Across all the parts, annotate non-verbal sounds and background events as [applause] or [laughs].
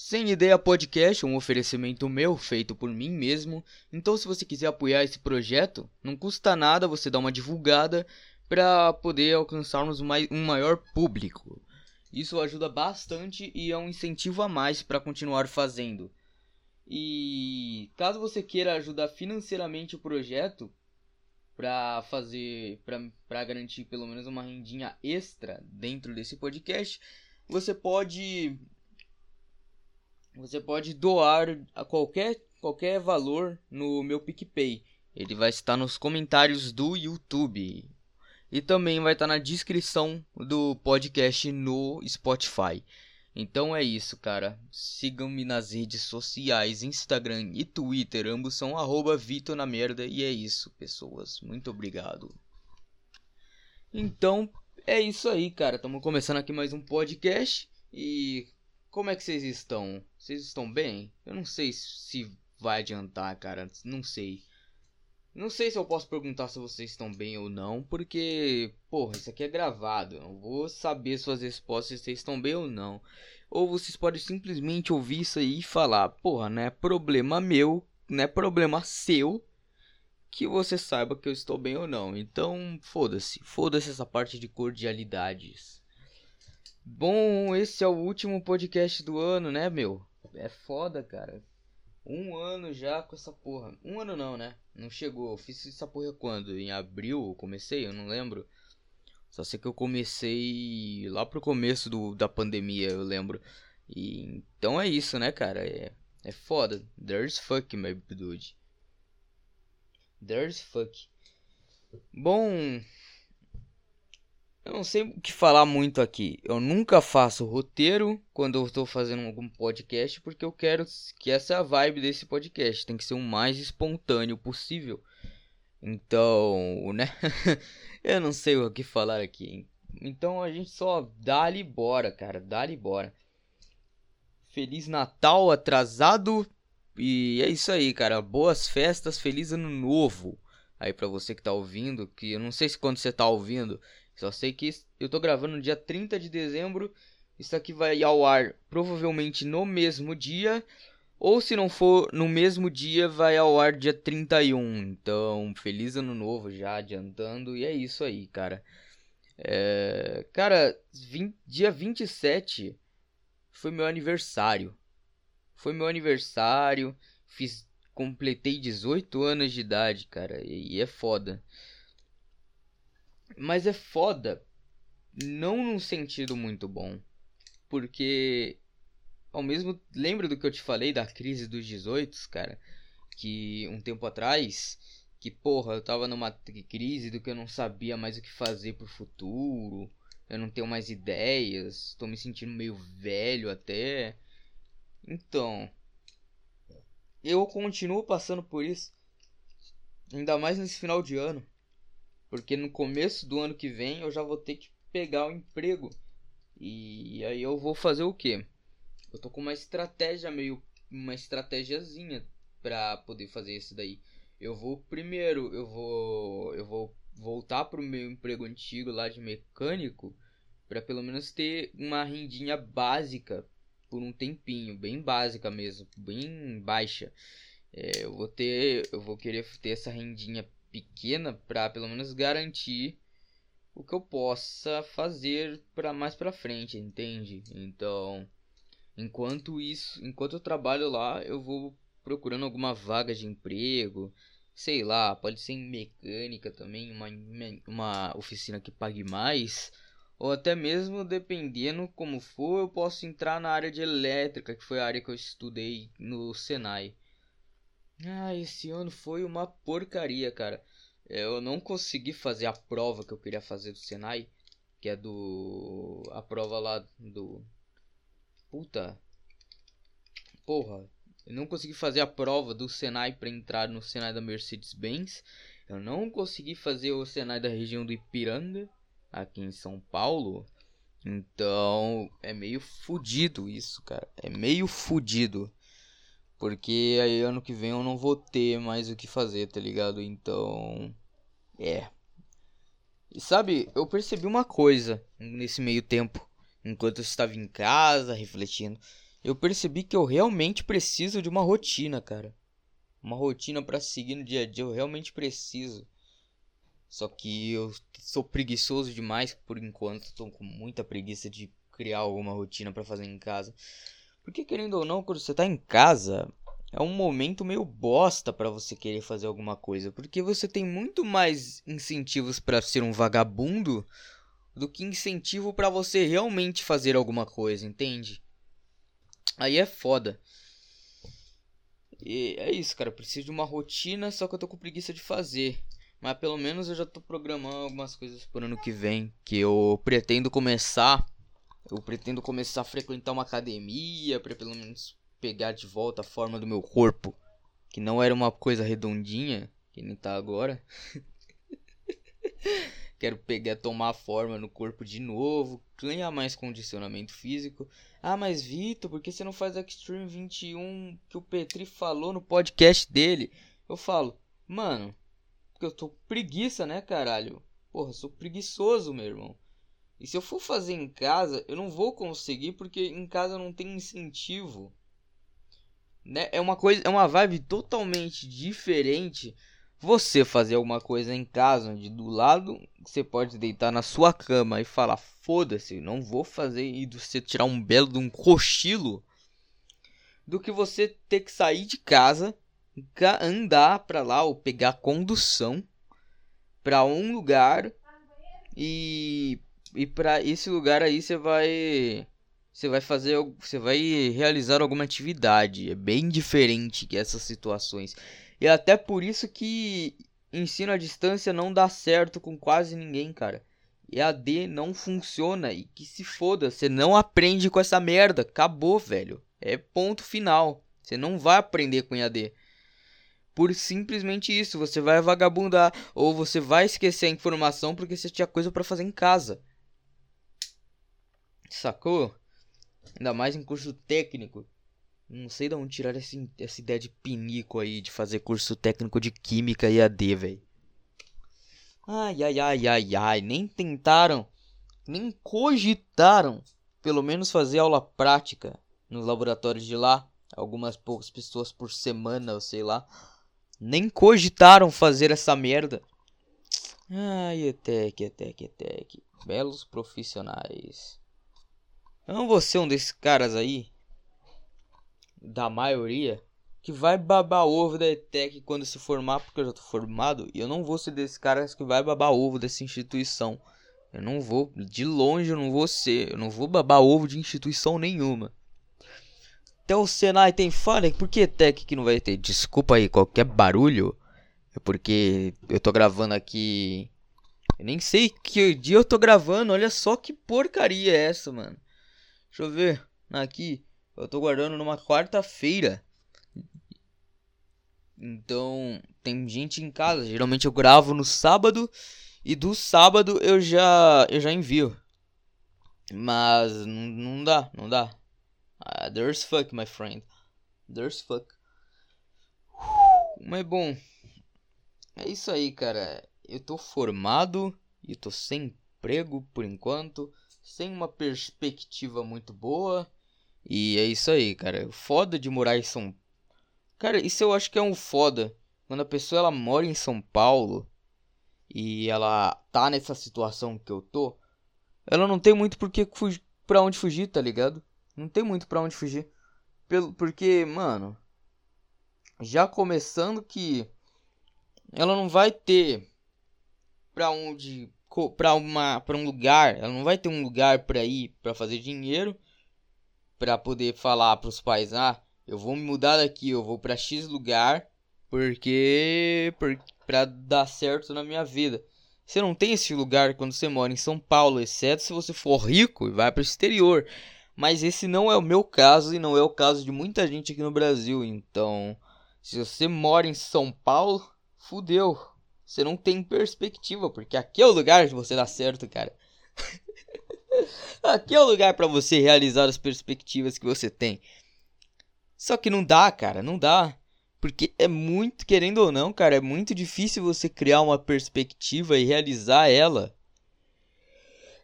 Sem Ideia Podcast um oferecimento meu, feito por mim mesmo. Então, se você quiser apoiar esse projeto, não custa nada você dar uma divulgada para poder alcançarmos um maior público. Isso ajuda bastante e é um incentivo a mais para continuar fazendo. E caso você queira ajudar financeiramente o projeto para fazer para garantir pelo menos uma rendinha extra dentro desse podcast, você pode você pode doar a qualquer, qualquer valor no meu PicPay. Ele vai estar nos comentários do YouTube. E também vai estar na descrição do podcast no Spotify. Então é isso, cara. Sigam-me nas redes sociais, Instagram e Twitter. Ambos são arroba Vitor na merda. E é isso, pessoas. Muito obrigado. Então, é isso aí, cara. Estamos começando aqui mais um podcast. E como é que vocês estão? Vocês estão bem? Eu não sei se vai adiantar, cara. Não sei. Não sei se eu posso perguntar se vocês estão bem ou não, porque, porra, isso aqui é gravado. Eu não vou saber suas respostas se vocês estão bem ou não. Ou vocês podem simplesmente ouvir isso aí e falar, porra, não é problema meu, não é problema seu que você saiba que eu estou bem ou não. Então, foda-se. Foda-se essa parte de cordialidades. Bom, esse é o último podcast do ano, né, meu? É foda, cara. Um ano já com essa porra. Um ano não, né? Não chegou. Eu fiz essa porra quando? Em abril eu comecei? Eu não lembro. Só sei que eu comecei lá pro começo do, da pandemia, eu lembro. E, então é isso, né, cara? É, é foda. There's fuck, my dude. There's fuck. Bom, eu não sei o que falar muito aqui. Eu nunca faço roteiro quando eu estou fazendo algum podcast, porque eu quero que essa é a vibe desse podcast. Tem que ser o mais espontâneo possível. Então, né? [laughs] eu não sei o que falar aqui. Então a gente só dá-lhe bora, cara. Dá-lhe bora. Feliz Natal atrasado. E é isso aí, cara. Boas festas, feliz ano novo. Aí pra você que tá ouvindo, que eu não sei se quando você tá ouvindo só sei que eu tô gravando no dia 30 de dezembro. Isso aqui vai ao ar provavelmente no mesmo dia. Ou se não for no mesmo dia, vai ao ar dia 31. Então, feliz ano novo já adiantando. E é isso aí, cara. É... Cara, 20... dia 27 foi meu aniversário. Foi meu aniversário. Fiz. Completei 18 anos de idade, cara. E é foda. Mas é foda, não num sentido muito bom. Porque ao mesmo lembra do que eu te falei da crise dos 18, cara, que um tempo atrás, que porra, eu tava numa crise do que eu não sabia mais o que fazer pro futuro, eu não tenho mais ideias, tô me sentindo meio velho até. Então, eu continuo passando por isso. Ainda mais nesse final de ano. Porque no começo do ano que vem eu já vou ter que pegar o emprego. E aí eu vou fazer o quê? Eu tô com uma estratégia meio uma estratégiazinha para poder fazer isso daí. Eu vou primeiro, eu vou eu vou voltar pro meu emprego antigo lá de mecânico para pelo menos ter uma rendinha básica por um tempinho, bem básica mesmo, bem baixa. É, eu vou ter, eu vou querer ter essa rendinha pequena para pelo menos garantir o que eu possa fazer para mais para frente, entende? Então, enquanto isso, enquanto eu trabalho lá, eu vou procurando alguma vaga de emprego, sei lá, pode ser em mecânica também, uma, uma oficina que pague mais, ou até mesmo dependendo como for, eu posso entrar na área de elétrica, que foi a área que eu estudei no Senai. Ah, esse ano foi uma porcaria, cara. Eu não consegui fazer a prova que eu queria fazer do Senai, que é do a prova lá do Puta. Porra, eu não consegui fazer a prova do Senai para entrar no Senai da Mercedes-Benz. Eu não consegui fazer o Senai da região do Ipiranga, aqui em São Paulo. Então, é meio fudido isso, cara. É meio fudido. Porque aí ano que vem eu não vou ter mais o que fazer, tá ligado? Então. É. E sabe, eu percebi uma coisa nesse meio tempo. Enquanto eu estava em casa, refletindo. eu percebi que eu realmente preciso de uma rotina, cara. Uma rotina para seguir no dia a dia, eu realmente preciso. Só que eu sou preguiçoso demais por enquanto, tô com muita preguiça de criar alguma rotina para fazer em casa. Porque querendo ou não, quando você tá em casa, é um momento meio bosta para você querer fazer alguma coisa, porque você tem muito mais incentivos para ser um vagabundo do que incentivo para você realmente fazer alguma coisa, entende? Aí é foda. E é isso, cara. Eu preciso de uma rotina, só que eu tô com preguiça de fazer. Mas pelo menos eu já tô programando algumas coisas pro ano que vem. Que eu pretendo começar. Eu pretendo começar a frequentar uma academia. Pra pelo menos pegar de volta a forma do meu corpo. Que não era uma coisa redondinha. Que nem tá agora. [laughs] Quero pegar, tomar forma no corpo de novo, ganhar mais condicionamento físico. Ah, mas Vitor, por que você não faz Extreme 21 que o Petri falou no podcast dele? Eu falo, mano, porque eu tô preguiça, né, caralho? Porra, sou preguiçoso, meu irmão. E se eu for fazer em casa, eu não vou conseguir porque em casa não tem incentivo. Né? É uma coisa, é uma vibe totalmente diferente você fazer alguma coisa em casa, onde do lado você pode deitar na sua cama e falar: foda-se, não vou fazer, e você tirar um belo de um cochilo, do que você ter que sair de casa, andar para lá ou pegar condução para um lugar e e para esse lugar aí você vai você vai fazer você vai realizar alguma atividade é bem diferente que essas situações e até por isso que ensino à distância não dá certo com quase ninguém, cara. EAD não funciona e que se foda, você não aprende com essa merda. Acabou, velho. É ponto final. Você não vai aprender com EAD. Por simplesmente isso, você vai vagabundar ou você vai esquecer a informação porque você tinha coisa para fazer em casa. Sacou? Ainda mais em curso técnico. Não sei de onde tirar esse, essa ideia de pinico aí, de fazer curso técnico de química e AD, velho. Ai, ai, ai, ai, ai. Nem tentaram, nem cogitaram, pelo menos fazer aula prática nos laboratórios de lá. Algumas poucas pessoas por semana, ou sei lá. Nem cogitaram fazer essa merda. Ai, ETEC, ETEC, ETEC. Belos profissionais. Eu não vou ser um desses caras aí da maioria que vai babar ovo da ETEC quando se formar, porque eu já tô formado, e eu não vou ser desse cara que vai babar ovo dessa instituição. Eu não vou, de longe eu não vou ser, eu não vou babar ovo de instituição nenhuma. Até o Senai tem fone, por que ETEC que não vai ter? Desculpa aí, qualquer barulho, é porque eu tô gravando aqui. Eu nem sei que dia eu tô gravando, olha só que porcaria é essa, mano. Deixa eu ver aqui. Eu tô guardando numa quarta-feira. Então, tem gente em casa. Geralmente eu gravo no sábado e do sábado eu já eu já envio. Mas não, não dá, não dá. Uh, there's fuck, my friend. There's fuck. Mas bom, é isso aí, cara. Eu tô formado e tô sem emprego por enquanto, sem uma perspectiva muito boa. E é isso aí, cara. Foda de morar em São Cara, isso eu acho que é um foda. Quando a pessoa ela mora em São Paulo e ela tá nessa situação que eu tô, ela não tem muito por que fugir, pra onde fugir, tá ligado? Não tem muito pra onde fugir. Pelo, porque, mano, já começando que ela não vai ter pra onde pra uma para um lugar, ela não vai ter um lugar para ir para fazer dinheiro para poder falar para os pais, ah, eu vou me mudar daqui, eu vou para X lugar, porque para dar certo na minha vida. Você não tem esse lugar quando você mora em São Paulo, exceto se você for rico e vai para o exterior. Mas esse não é o meu caso e não é o caso de muita gente aqui no Brasil. Então, se você mora em São Paulo, fudeu. Você não tem perspectiva, porque aqui é o lugar de você dar certo, cara. [laughs] Aqui é o lugar para você realizar as perspectivas que você tem. Só que não dá, cara, não dá. Porque é muito, querendo ou não, cara, é muito difícil você criar uma perspectiva e realizar ela.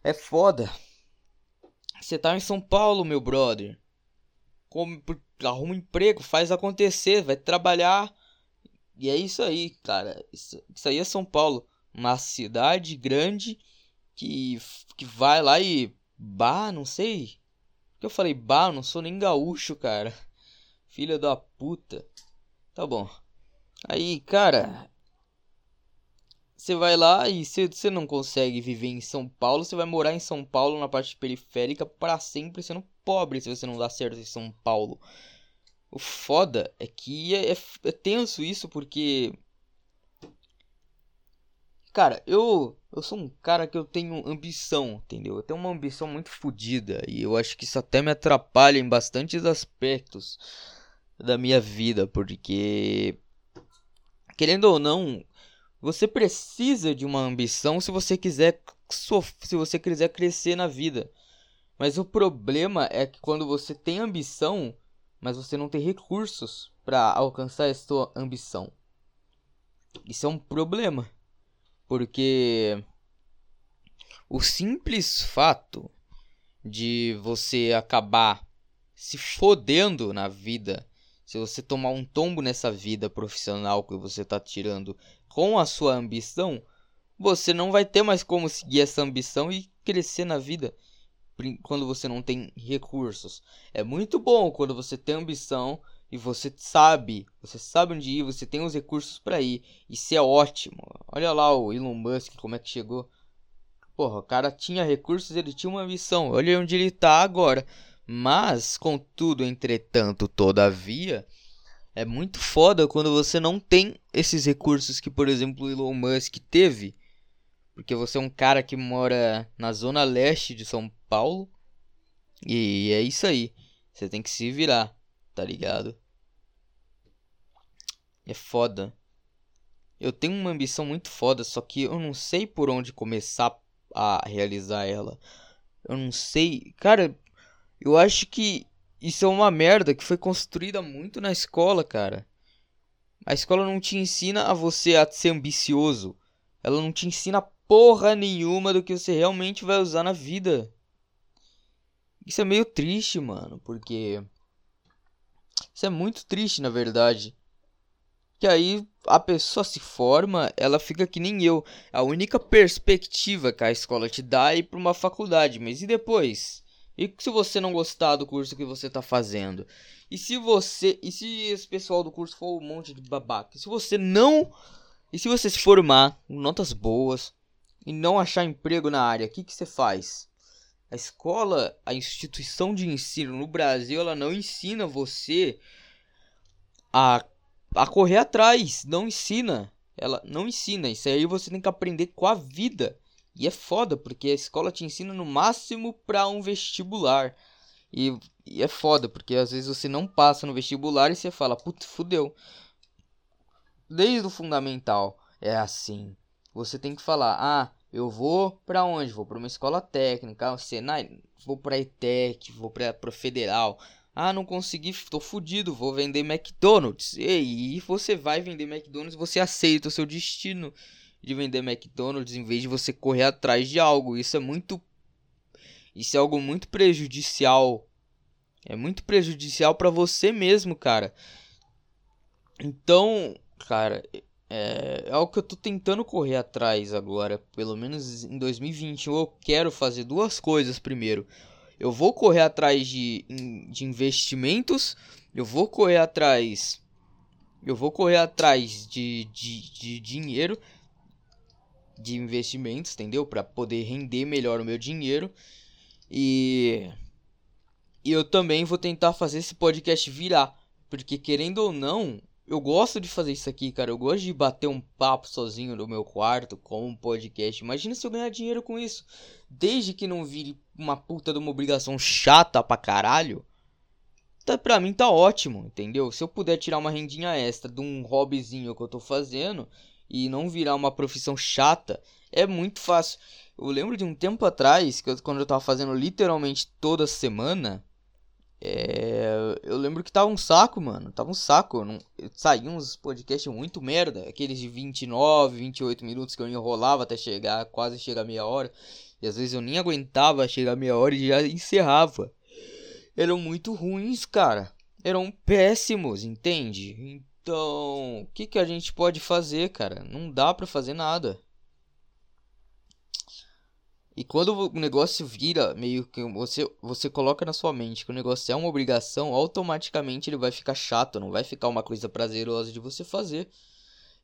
É foda. Você tá em São Paulo, meu brother. come, arruma um emprego, faz acontecer, vai trabalhar. E é isso aí, cara. Isso, isso aí é São Paulo. Uma cidade grande que, que vai lá e. Bah, não sei. que eu falei bah? não sou nem gaúcho, cara. [laughs] Filha da puta. Tá bom. Aí, cara. Você vai lá e se você não consegue viver em São Paulo, você vai morar em São Paulo na parte periférica para sempre sendo pobre se você não dá certo em São Paulo. O foda é que é, é, é tenso isso porque. Cara, eu eu sou um cara que eu tenho ambição, entendeu? Eu tenho uma ambição muito fodida e eu acho que isso até me atrapalha em bastantes aspectos da minha vida, porque querendo ou não, você precisa de uma ambição se você quiser se você quiser crescer na vida. Mas o problema é que quando você tem ambição, mas você não tem recursos para alcançar essa sua ambição. Isso é um problema. Porque o simples fato de você acabar se fodendo na vida, se você tomar um tombo nessa vida profissional que você está tirando com a sua ambição, você não vai ter mais como seguir essa ambição e crescer na vida quando você não tem recursos. É muito bom quando você tem ambição e você sabe, você sabe onde ir, você tem os recursos para ir. Isso é ótimo. Olha lá o Elon Musk como é que chegou. Porra, o cara tinha recursos, ele tinha uma missão. Olha onde ele tá agora. Mas, contudo, entretanto, todavia, é muito foda quando você não tem esses recursos que, por exemplo, o Elon Musk teve. Porque você é um cara que mora na zona leste de São Paulo. E é isso aí. Você tem que se virar, tá ligado? É foda. Eu tenho uma ambição muito foda, só que eu não sei por onde começar a realizar ela. Eu não sei. Cara, eu acho que isso é uma merda que foi construída muito na escola, cara. A escola não te ensina a você a ser ambicioso. Ela não te ensina porra nenhuma do que você realmente vai usar na vida. Isso é meio triste, mano, porque isso é muito triste, na verdade. Que aí a pessoa se forma, ela fica que nem eu. A única perspectiva que a escola te dá é ir para uma faculdade, mas e depois? E se você não gostar do curso que você está fazendo? E se você, e se esse pessoal do curso for um monte de babaca? E se você não, e se você se formar com notas boas e não achar emprego na área, o que que você faz? A escola, a instituição de ensino no Brasil, ela não ensina você a, a correr atrás. Não ensina. Ela não ensina. Isso aí você tem que aprender com a vida. E é foda, porque a escola te ensina no máximo para um vestibular. E, e, é foda, porque às vezes você não passa no vestibular e você fala, putz, fudeu. Desde o fundamental é assim. Você tem que falar, ah, eu vou para onde? Vou para uma escola técnica, Senai, vou para ETEC, vou para Federal. Ah, não consegui, tô fudido, vou vender McDonald's. E aí você vai vender McDonald's, você aceita o seu destino de vender McDonald's em vez de você correr atrás de algo. Isso é muito isso é algo muito prejudicial. É muito prejudicial para você mesmo, cara. Então, cara, é, é algo que eu tô tentando correr atrás agora, pelo menos em 2021. Eu quero fazer duas coisas primeiro. Eu vou correr atrás de, de investimentos, eu vou correr atrás. Eu vou correr atrás de, de, de dinheiro, de investimentos, entendeu? Para poder render melhor o meu dinheiro. E, e eu também vou tentar fazer esse podcast virar. Porque querendo ou não, eu gosto de fazer isso aqui, cara. Eu gosto de bater um papo sozinho no meu quarto com um podcast. Imagina se eu ganhar dinheiro com isso. Desde que não vire uma puta de uma obrigação chata pra caralho. Tá, pra mim tá ótimo, entendeu? Se eu puder tirar uma rendinha extra de um hobbyzinho que eu tô fazendo e não virar uma profissão chata, é muito fácil. Eu lembro de um tempo atrás, que eu, quando eu tava fazendo literalmente toda semana, é, eu lembro que tava um saco, mano. Tava um saco. Não, uns podcasts muito merda. Aqueles de 29, 28 minutos que eu enrolava até chegar, quase chegar meia hora. E às vezes eu nem aguentava chegar meia hora e já encerrava. eram muito ruins, cara. Eram péssimos, entende? Então, o que, que a gente pode fazer, cara? Não dá pra fazer nada. E quando o negócio vira meio que você você coloca na sua mente que o negócio é uma obrigação, automaticamente ele vai ficar chato, não vai ficar uma coisa prazerosa de você fazer.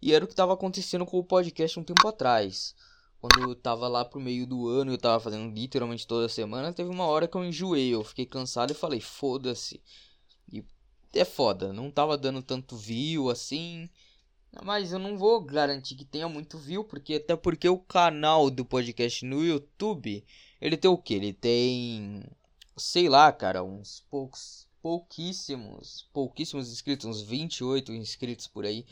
E era o que estava acontecendo com o podcast um tempo atrás. Quando eu tava lá pro meio do ano, eu tava fazendo literalmente toda semana, teve uma hora que eu enjoei, eu fiquei cansado e falei, foda-se. E é foda, não tava dando tanto view assim. Mas eu não vou garantir que tenha muito view, porque até porque o canal do podcast no YouTube, ele tem o que? Ele tem sei lá, cara, uns poucos pouquíssimos, pouquíssimos inscritos, uns 28 inscritos por aí.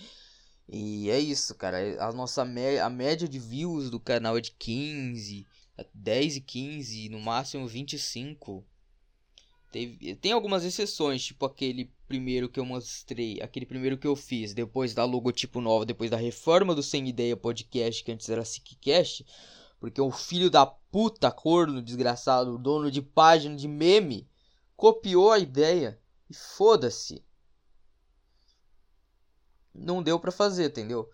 E é isso, cara. A nossa a média de views do canal é de 15, 10 e 15, no máximo 25. Teve, tem algumas exceções, tipo aquele primeiro que eu mostrei, aquele primeiro que eu fiz, depois da logotipo nova, depois da reforma do Sem Ideia Podcast, que antes era SicCast, porque o filho da puta corno desgraçado, dono de página de meme, copiou a ideia e foda-se. Não deu pra fazer, entendeu?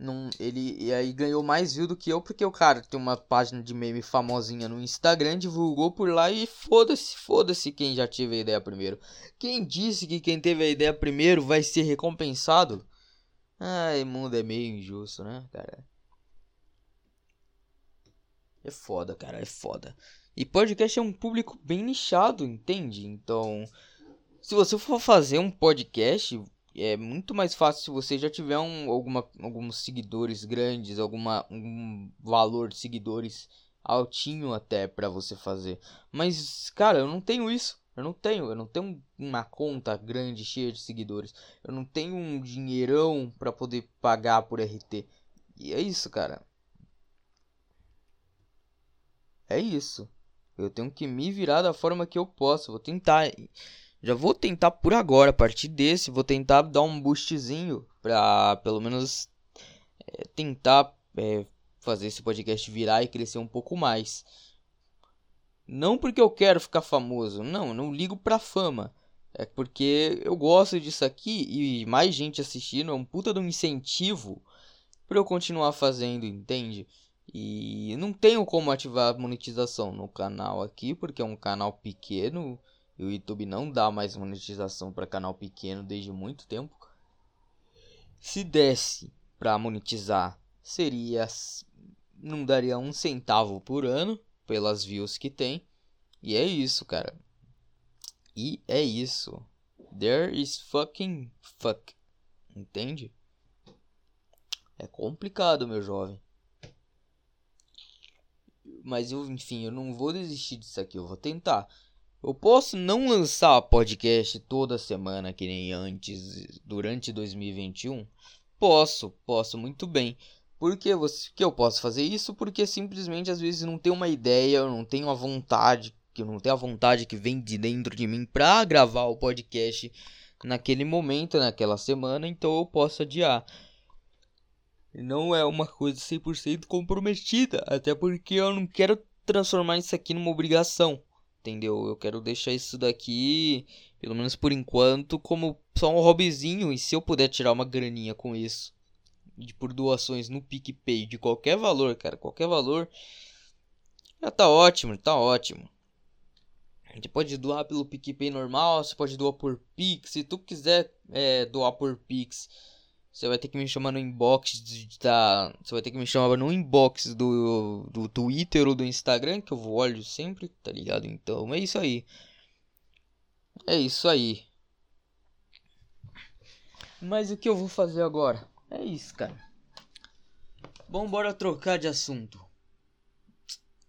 Não, ele e aí ganhou mais view do que eu, porque o cara tem uma página de meme famosinha no Instagram, divulgou por lá e foda-se, foda-se quem já teve a ideia primeiro. Quem disse que quem teve a ideia primeiro vai ser recompensado? Ai, mundo é meio injusto, né, cara? É foda, cara, é foda. E podcast é um público bem nichado, entende? Então, se você for fazer um podcast, é muito mais fácil se você já tiver um, alguma, alguns seguidores grandes, alguma, um valor de seguidores altinho até para você fazer. Mas, cara, eu não tenho isso. Eu não tenho, eu não tenho uma conta grande cheia de seguidores. Eu não tenho um dinheirão para poder pagar por RT. E é isso, cara. É isso. Eu tenho que me virar da forma que eu posso. Vou tentar já vou tentar por agora, a partir desse, vou tentar dar um boostzinho pra pelo menos é, tentar é, fazer esse podcast virar e crescer um pouco mais. Não porque eu quero ficar famoso, não, não ligo pra fama. É porque eu gosto disso aqui e mais gente assistindo é um puta de um incentivo para eu continuar fazendo, entende? E não tenho como ativar a monetização no canal aqui, porque é um canal pequeno e o YouTube não dá mais monetização para canal pequeno desde muito tempo. Se desse para monetizar, seria não daria um centavo por ano pelas views que tem. E é isso, cara. E é isso. There is fucking fuck. Entende? É complicado, meu jovem. Mas eu, enfim, eu não vou desistir disso aqui. Eu vou tentar. Eu posso não lançar podcast toda semana que nem antes, durante 2021? Posso, posso muito bem. Por que, você, que eu posso fazer isso? Porque simplesmente às vezes não tenho uma ideia, eu não tenho a vontade, que eu não tenho a vontade que vem de dentro de mim para gravar o podcast naquele momento, naquela semana, então eu posso adiar. Não é uma coisa 100% comprometida, até porque eu não quero transformar isso aqui numa obrigação entendeu? Eu quero deixar isso daqui, pelo menos por enquanto, como só um hobbyzinho. E se eu puder tirar uma graninha com isso, de por doações no PicPay, de qualquer valor, cara, qualquer valor, já tá ótimo, tá ótimo. A gente pode doar pelo PicPay normal, você pode doar por Pix. Se tu quiser é, doar por Pix, você vai ter que me chamar no inbox da. Você vai ter que me chamar no inbox do, do Twitter ou do Instagram, que eu vou olho sempre, tá ligado? Então é isso aí. É isso aí. Mas o que eu vou fazer agora? É isso, cara. Bom, bora trocar de assunto.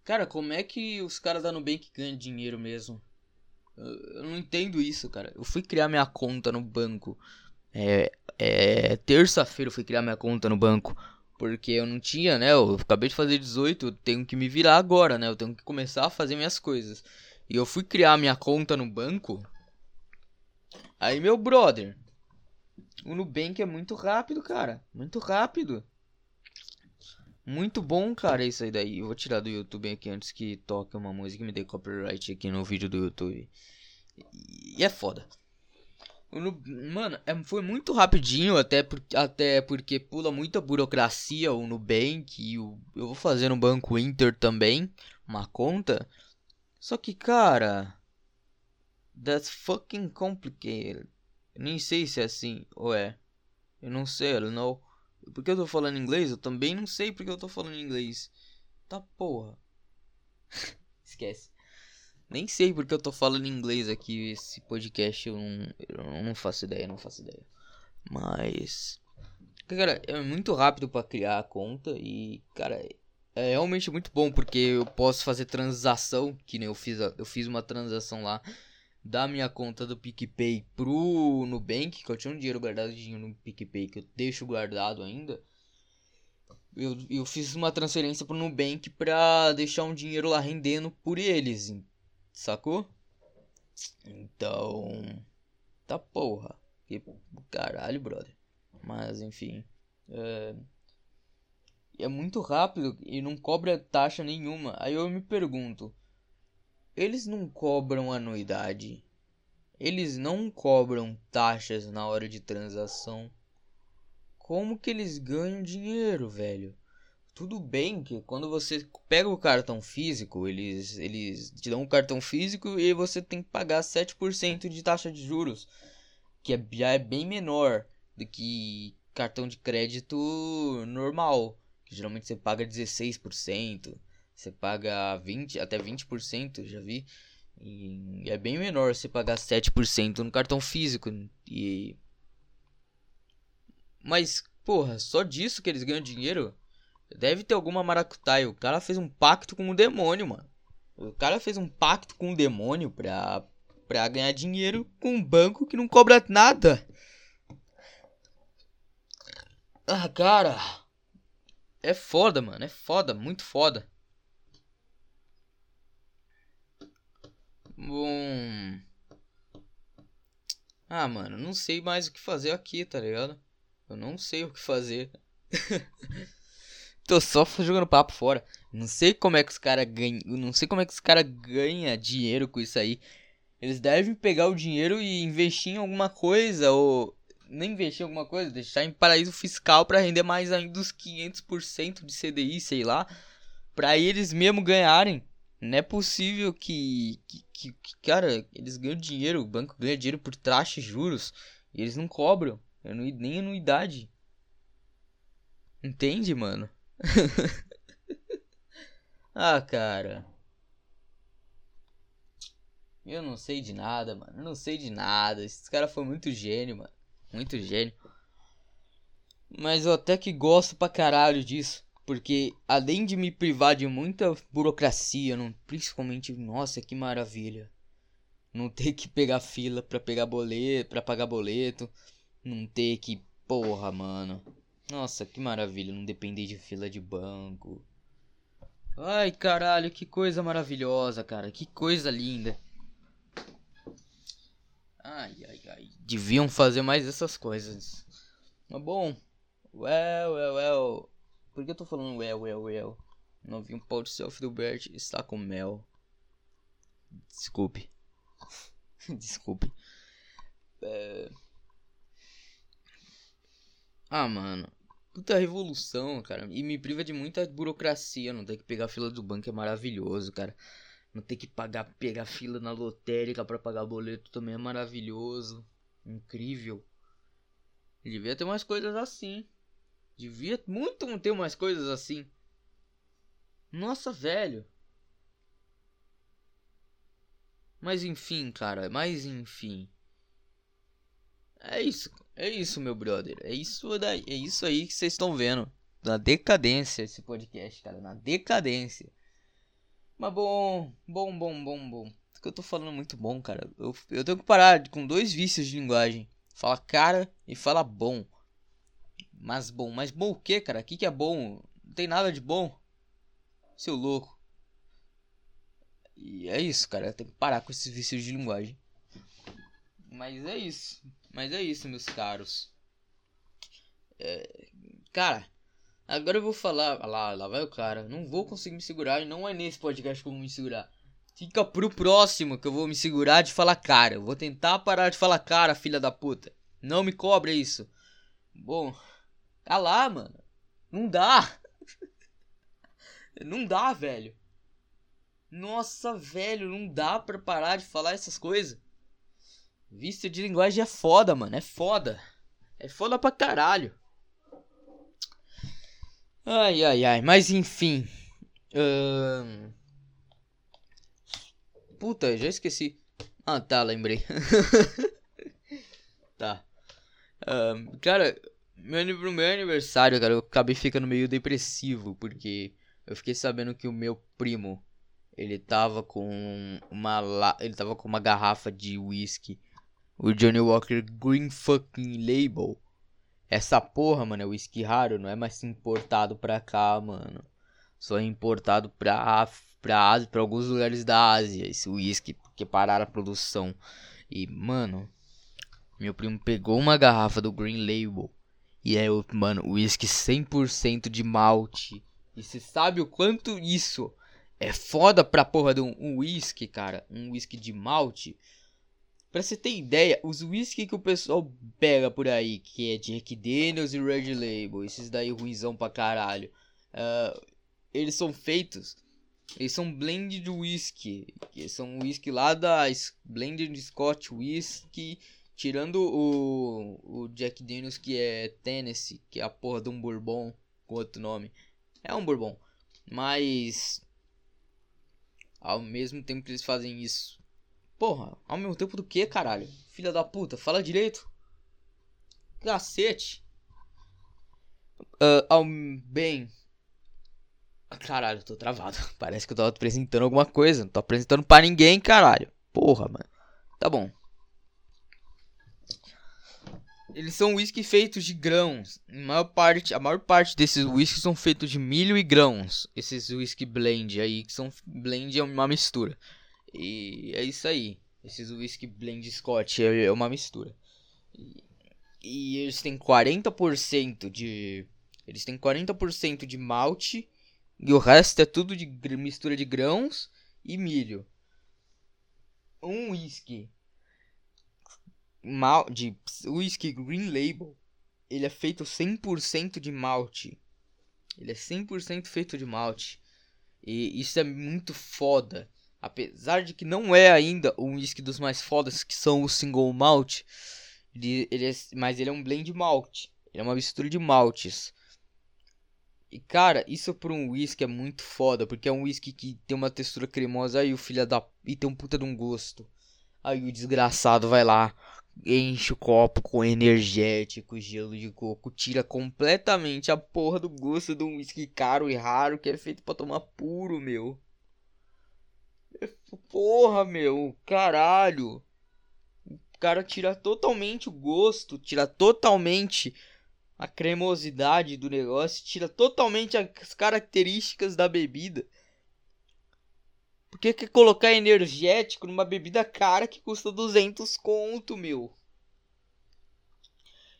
Cara, como é que os caras da Nubank ganham dinheiro mesmo? Eu não entendo isso, cara. Eu fui criar minha conta no banco. É, é, terça-feira eu fui criar minha conta no banco. Porque eu não tinha, né? Eu acabei de fazer 18, eu tenho que me virar agora, né? Eu tenho que começar a fazer minhas coisas. E eu fui criar minha conta no banco. Aí, meu brother. O Nubank é muito rápido, cara. Muito rápido. Muito bom, cara, isso aí daí. Eu vou tirar do YouTube aqui antes que toque uma música e me dê copyright aqui no vídeo do YouTube. E é foda. Mano, é, foi muito rapidinho, até, por, até porque pula muita burocracia o Nubank. E o, eu vou fazer no Banco Inter também, uma conta. Só que, cara. That's fucking complicated. Eu nem sei se é assim ou é. Eu não sei, don't know. Por que eu tô falando inglês? Eu também não sei porque eu tô falando inglês. Tá porra. [laughs] Esquece. Nem sei porque eu tô falando inglês aqui. Esse podcast eu não, eu não faço ideia, não faço ideia. Mas. Cara, é muito rápido para criar a conta e, cara, é realmente muito bom porque eu posso fazer transação, que nem eu fiz, eu fiz uma transação lá da minha conta do PicPay pro Nubank, que eu tinha um dinheiro guardado no PicPay que eu deixo guardado ainda. Eu, eu fiz uma transferência pro Nubank pra deixar um dinheiro lá rendendo por eles, sacou? Então. Tá porra. Que caralho, brother. Mas enfim. É, é muito rápido e não cobra taxa nenhuma. Aí eu me pergunto eles não cobram anuidade. Eles não cobram taxas na hora de transação. Como que eles ganham dinheiro, velho? Tudo bem que quando você pega o cartão físico, eles, eles te dão um cartão físico e você tem que pagar 7% de taxa de juros, que é, já é bem menor do que cartão de crédito normal, que geralmente você paga 16%. Você paga 20, até 20%, já vi. E é bem menor você pagar 7% no cartão físico. E. Mas, porra, só disso que eles ganham dinheiro? Deve ter alguma maracutaia. O cara fez um pacto com o demônio, mano. O cara fez um pacto com o demônio pra, pra ganhar dinheiro com um banco que não cobra nada. Ah, cara. É foda, mano. É foda, muito foda. Bom. Ah, mano, não sei mais o que fazer aqui, tá ligado? Eu não sei o que fazer. [laughs] Tô só jogando papo fora. Não sei como é que os caras ganham. Não sei como é que os caras ganham dinheiro com isso aí. Eles devem pegar o dinheiro e investir em alguma coisa. Ou nem investir em alguma coisa, deixar em paraíso fiscal para render mais ainda dos 500% de CDI, sei lá. Pra eles mesmo ganharem. Não é possível que, que, que, que, cara, eles ganham dinheiro, o banco ganha dinheiro por taxa e juros, e eles não cobram, nem anuidade. Entende, mano? [laughs] ah, cara. Eu não sei de nada, mano. Eu não sei de nada. Esse cara foi muito gênio, mano. Muito gênio. Mas eu até que gosto pra caralho disso. Porque além de me privar de muita burocracia, não, principalmente, nossa, que maravilha. Não ter que pegar fila para pegar boleto, para pagar boleto, não ter que, porra, mano. Nossa, que maravilha, não depender de fila de banco. Ai, caralho, que coisa maravilhosa, cara. Que coisa linda. Ai, ai, ai. Deviam fazer mais essas coisas. Mas bom. Well, well, well. Por que eu tô falando well, well, well? Novinho pau de selfie do Bert está com mel. Desculpe. [laughs] Desculpe. É... Ah, mano. Puta revolução, cara. E me priva de muita burocracia. Não ter que pegar a fila do banco é maravilhoso, cara. Não ter que pagar, pegar fila na lotérica para pagar boleto também é maravilhoso. Incrível. Devia ter mais coisas assim. Devia muito ter umas coisas assim. Nossa, velho. Mas enfim, cara, mas enfim. É isso, é isso, meu brother. É isso daí, é isso aí que vocês estão vendo. Na decadência esse podcast, cara, na decadência. Mas bom, bom, bom, bom, bom. O que eu tô falando é muito bom, cara. Eu, eu tenho que parar com dois vícios de linguagem. Fala cara e fala bom. Mas bom, mas bom o que, cara? O que, que é bom? Não tem nada de bom. Seu louco. E é isso, cara. Tem que parar com esses vícios de linguagem. Mas é isso. Mas é isso, meus caros. É... Cara, agora eu vou falar. Lá, lá vai o cara. Não vou conseguir me segurar. E não é nesse podcast que eu vou me segurar. Fica pro próximo que eu vou me segurar de falar cara. Eu vou tentar parar de falar cara, filha da puta. Não me cobre isso. Bom, tá lá, mano. Não dá. [laughs] Não dá, velho. Nossa, velho, não dá pra parar de falar essas coisas. Vista de linguagem é foda, mano. É foda. É foda pra caralho. Ai, ai, ai. Mas enfim. Uh... Puta, já esqueci. Ah, tá, lembrei. [laughs] tá. Uh, cara, meu, meu aniversário, cara, eu acabei ficando meio depressivo. Porque eu fiquei sabendo que o meu primo. Ele tava com uma. Ele tava com uma garrafa de whisky. O Johnny Walker Green Fucking Label. Essa porra, mano, é whisky raro, não é mais importado pra cá, mano. Só é importado pra, pra Ásia, pra alguns lugares da Ásia. Esse whisky, porque pararam a produção. E, mano, meu primo pegou uma garrafa do Green Label. E é, mano, whisky 100% de malte. E você sabe o quanto isso é foda pra porra de um whisky, cara. Um whisky de malte. Pra você ter ideia, os whisky que o pessoal pega por aí, que é Jack Daniels e Red Label, esses daí ruizão pra caralho, uh, eles são feitos, eles são blend de whisky, que são whisky lá da de Scotch Whisky, tirando o, o Jack Daniels que é Tennessee, que é a porra de um bourbon, com outro nome. É um bourbon, mas ao mesmo tempo que eles fazem isso, Porra, ao mesmo tempo do que, caralho? Filha da puta, fala direito. Cacete. Uh, ao bem. Caralho, tô travado. [laughs] Parece que eu tô apresentando alguma coisa. Não tô apresentando pra ninguém, caralho. Porra, mano. Tá bom. Eles são whisky feitos de grãos. A maior parte, a maior parte desses whisky são feitos de milho e grãos. Esses whisky blend aí, que são blend é uma mistura. E é isso aí. Esses whisky blend Scott é, é uma mistura. E, e eles têm 40% de. Eles têm 40% de malte. E o resto é tudo de mistura de grãos e milho. Um whisky. Mal, de whisky Green Label. Ele é feito 100% de malte. Ele é 100% feito de malte. E isso é muito foda. Apesar de que não é ainda um whisky dos mais fodas, que são o single malt. Ele, ele é, mas ele é um blend malt. Ele é uma mistura de maltes. E cara, isso para um whisky é muito foda, porque é um whisky que tem uma textura cremosa aí o filho da e tem um puta de um gosto. Aí o desgraçado vai lá, enche o copo com energético, gelo de coco, tira completamente a porra do gosto de um whisky caro e raro que é feito para tomar puro, meu. Porra, meu, caralho. O cara tira totalmente o gosto, tira totalmente a cremosidade do negócio, tira totalmente as características da bebida. Por que quer colocar energético numa bebida cara que custa 200 conto, meu?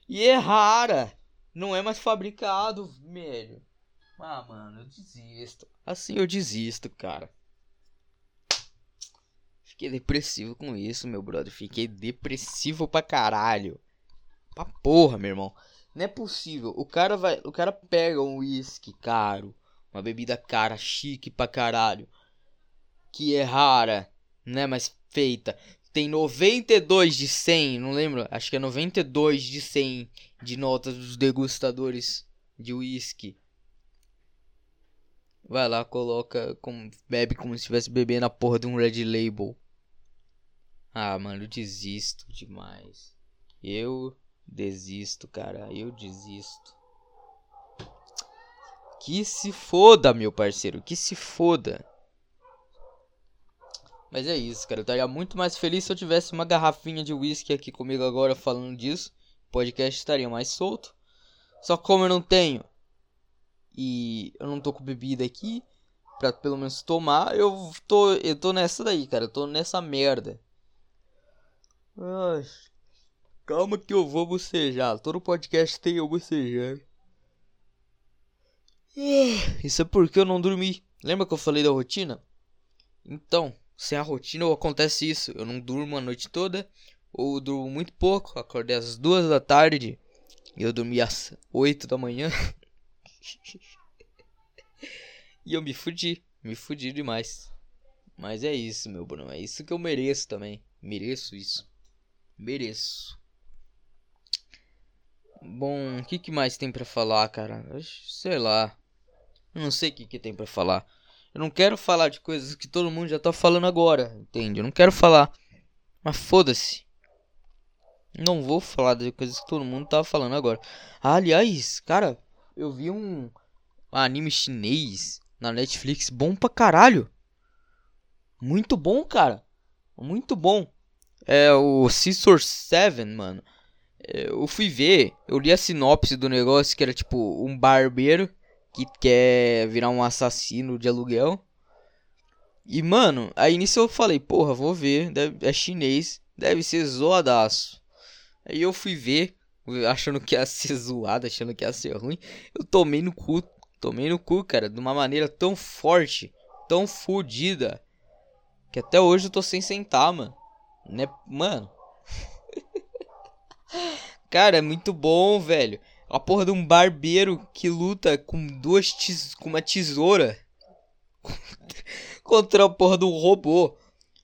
E é rara. Não é mais fabricado, velho. Ah, mano, eu desisto. Assim eu desisto, cara. Fiquei depressivo com isso, meu brother. Fiquei depressivo pra caralho. Pra porra, meu irmão. Não é possível. O cara vai. O cara pega um uísque caro. Uma bebida cara, chique pra caralho. Que é rara, né? Mas feita. Tem 92 de 100, não lembro. Acho que é 92 de 100 de notas dos degustadores de uísque. Vai lá, coloca, bebe como se estivesse bebendo a porra de um Red Label. Ah, mano, eu desisto demais. Eu desisto, cara. Eu desisto. Que se foda, meu parceiro. Que se foda. Mas é isso, cara. Eu estaria muito mais feliz se eu tivesse uma garrafinha de whisky aqui comigo agora falando disso. O podcast estaria mais solto. Só como eu não tenho. E eu não tô com bebida aqui. Pra pelo menos tomar. Eu tô, eu tô nessa daí, cara. Eu tô nessa merda. Ai, calma que eu vou bocejar. Todo podcast tem eu bocejando. Isso é porque eu não dormi. Lembra que eu falei da rotina? Então, sem a rotina, acontece isso. Eu não durmo a noite toda, ou durmo muito pouco. Acordei às duas da tarde e eu dormi às oito da manhã. [laughs] e eu me fudi, me fudi demais. Mas é isso, meu Bruno. É isso que eu mereço também. Mereço isso. Mereço. Bom, o que, que mais tem para falar, cara? Sei lá. Eu não sei o que, que tem para falar. Eu não quero falar de coisas que todo mundo já tá falando agora, entende? Eu não quero falar. Mas foda-se. Não vou falar de coisas que todo mundo tá falando agora. Ah, aliás, cara, eu vi um anime chinês na Netflix bom pra caralho. Muito bom, cara. Muito bom. É o Scissor 7, mano. É, eu fui ver, eu li a sinopse do negócio que era tipo um barbeiro que quer virar um assassino de aluguel. E mano, aí nisso eu falei, porra, vou ver, deve, é chinês, deve ser zoadaço. Aí eu fui ver, achando que ia ser [laughs] zoado, achando que ia ser ruim. Eu tomei no cu, tomei no cu, cara, de uma maneira tão forte, tão fodida, que até hoje eu tô sem sentar, mano. Né, mano. cara, é muito bom, velho. A porra de um barbeiro que luta com duas tes com uma tesoura [laughs] contra a porra do robô.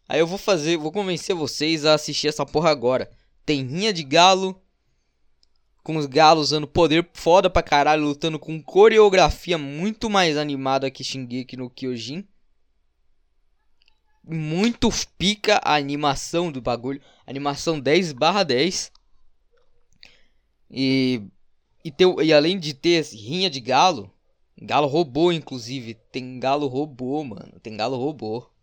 Aí eu vou fazer, vou convencer vocês a assistir essa porra agora. Tem rinha de galo, com os galos usando poder foda pra caralho, lutando com coreografia muito mais animada que Shingeki no Kyojin. Muito pica a animação do bagulho. Animação 10 barra 10. E, e, ter, e além de ter rinha de galo, galo robô inclusive. Tem galo robô, mano. Tem galo robô. [laughs]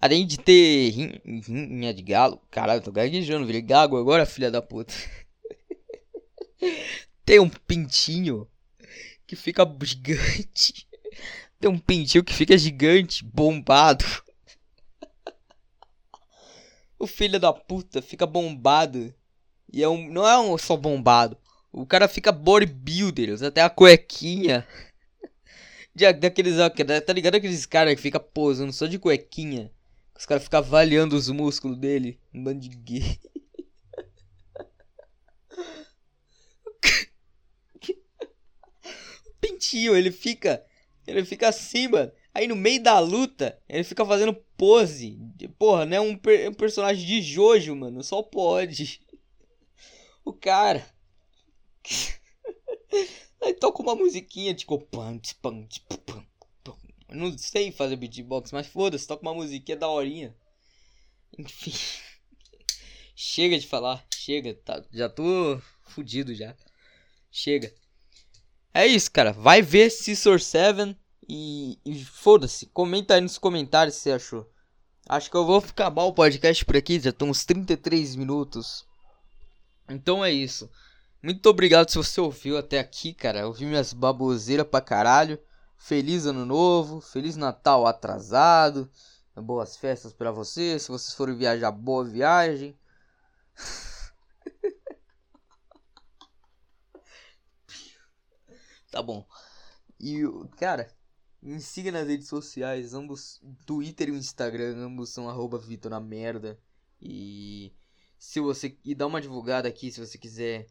Além de ter rinha de galo. Caralho, tô gaguejando, virei gago agora, filha da puta. [laughs] Tem um pintinho que fica [laughs] gigante. Tem um pintinho que fica gigante, bombado. [laughs] O filho da puta fica bombado. E é um, não é um só bombado. O cara fica bodybuilder, até a cuequinha. [laughs] De, daqueles, tá ligado aqueles caras que fica posando só de cuequinha? Os caras ficam avaliando os músculos dele. Um bando de gay. [laughs] o pintinho, ele fica. Ele fica assim, mano. Aí no meio da luta, ele fica fazendo pose. Porra, né? Um, per um personagem de Jojo, mano. Só pode. [laughs] O cara. [laughs] Aí toca uma musiquinha, tipo. Não sei fazer beatbox, mas foda-se, toca uma musiquinha da horinha. Enfim. [laughs] chega de falar, chega, tá, já tô fudido já. Chega. É isso, cara. Vai ver Scissor 7 e, e foda-se. Comenta aí nos comentários se você achou. Acho que eu vou acabar o podcast por aqui, já estão uns 33 minutos. Então é isso. Muito obrigado se você ouviu até aqui, cara. Ouvi minhas baboseiras pra caralho. Feliz ano novo, feliz Natal atrasado. Boas festas para vocês. Se vocês forem viajar, boa viagem. [laughs] tá bom. E cara, me siga nas redes sociais, ambos Twitter e Instagram, ambos são arroba Vitor na merda. E se você e dá uma divulgada aqui se você quiser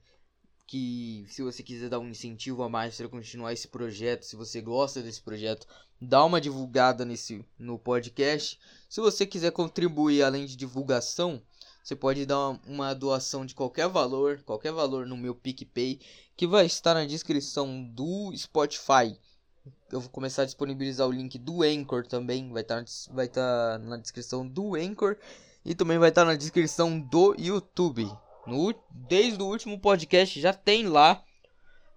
que se você quiser dar um incentivo a mais para continuar esse projeto, se você gosta desse projeto, dá uma divulgada nesse no podcast. Se você quiser contribuir além de divulgação, você pode dar uma, uma doação de qualquer valor, qualquer valor no meu PicPay, que vai estar na descrição do Spotify. Eu vou começar a disponibilizar o link do Anchor também, vai estar vai estar na descrição do Anchor e também vai estar na descrição do YouTube. No, desde o último podcast já tem lá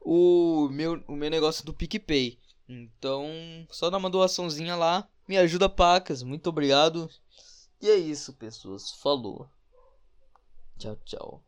o meu, o meu negócio do PicPay. Então, só dá uma doaçãozinha lá. Me ajuda, pacas. Muito obrigado. E é isso, pessoas. Falou. Tchau, tchau.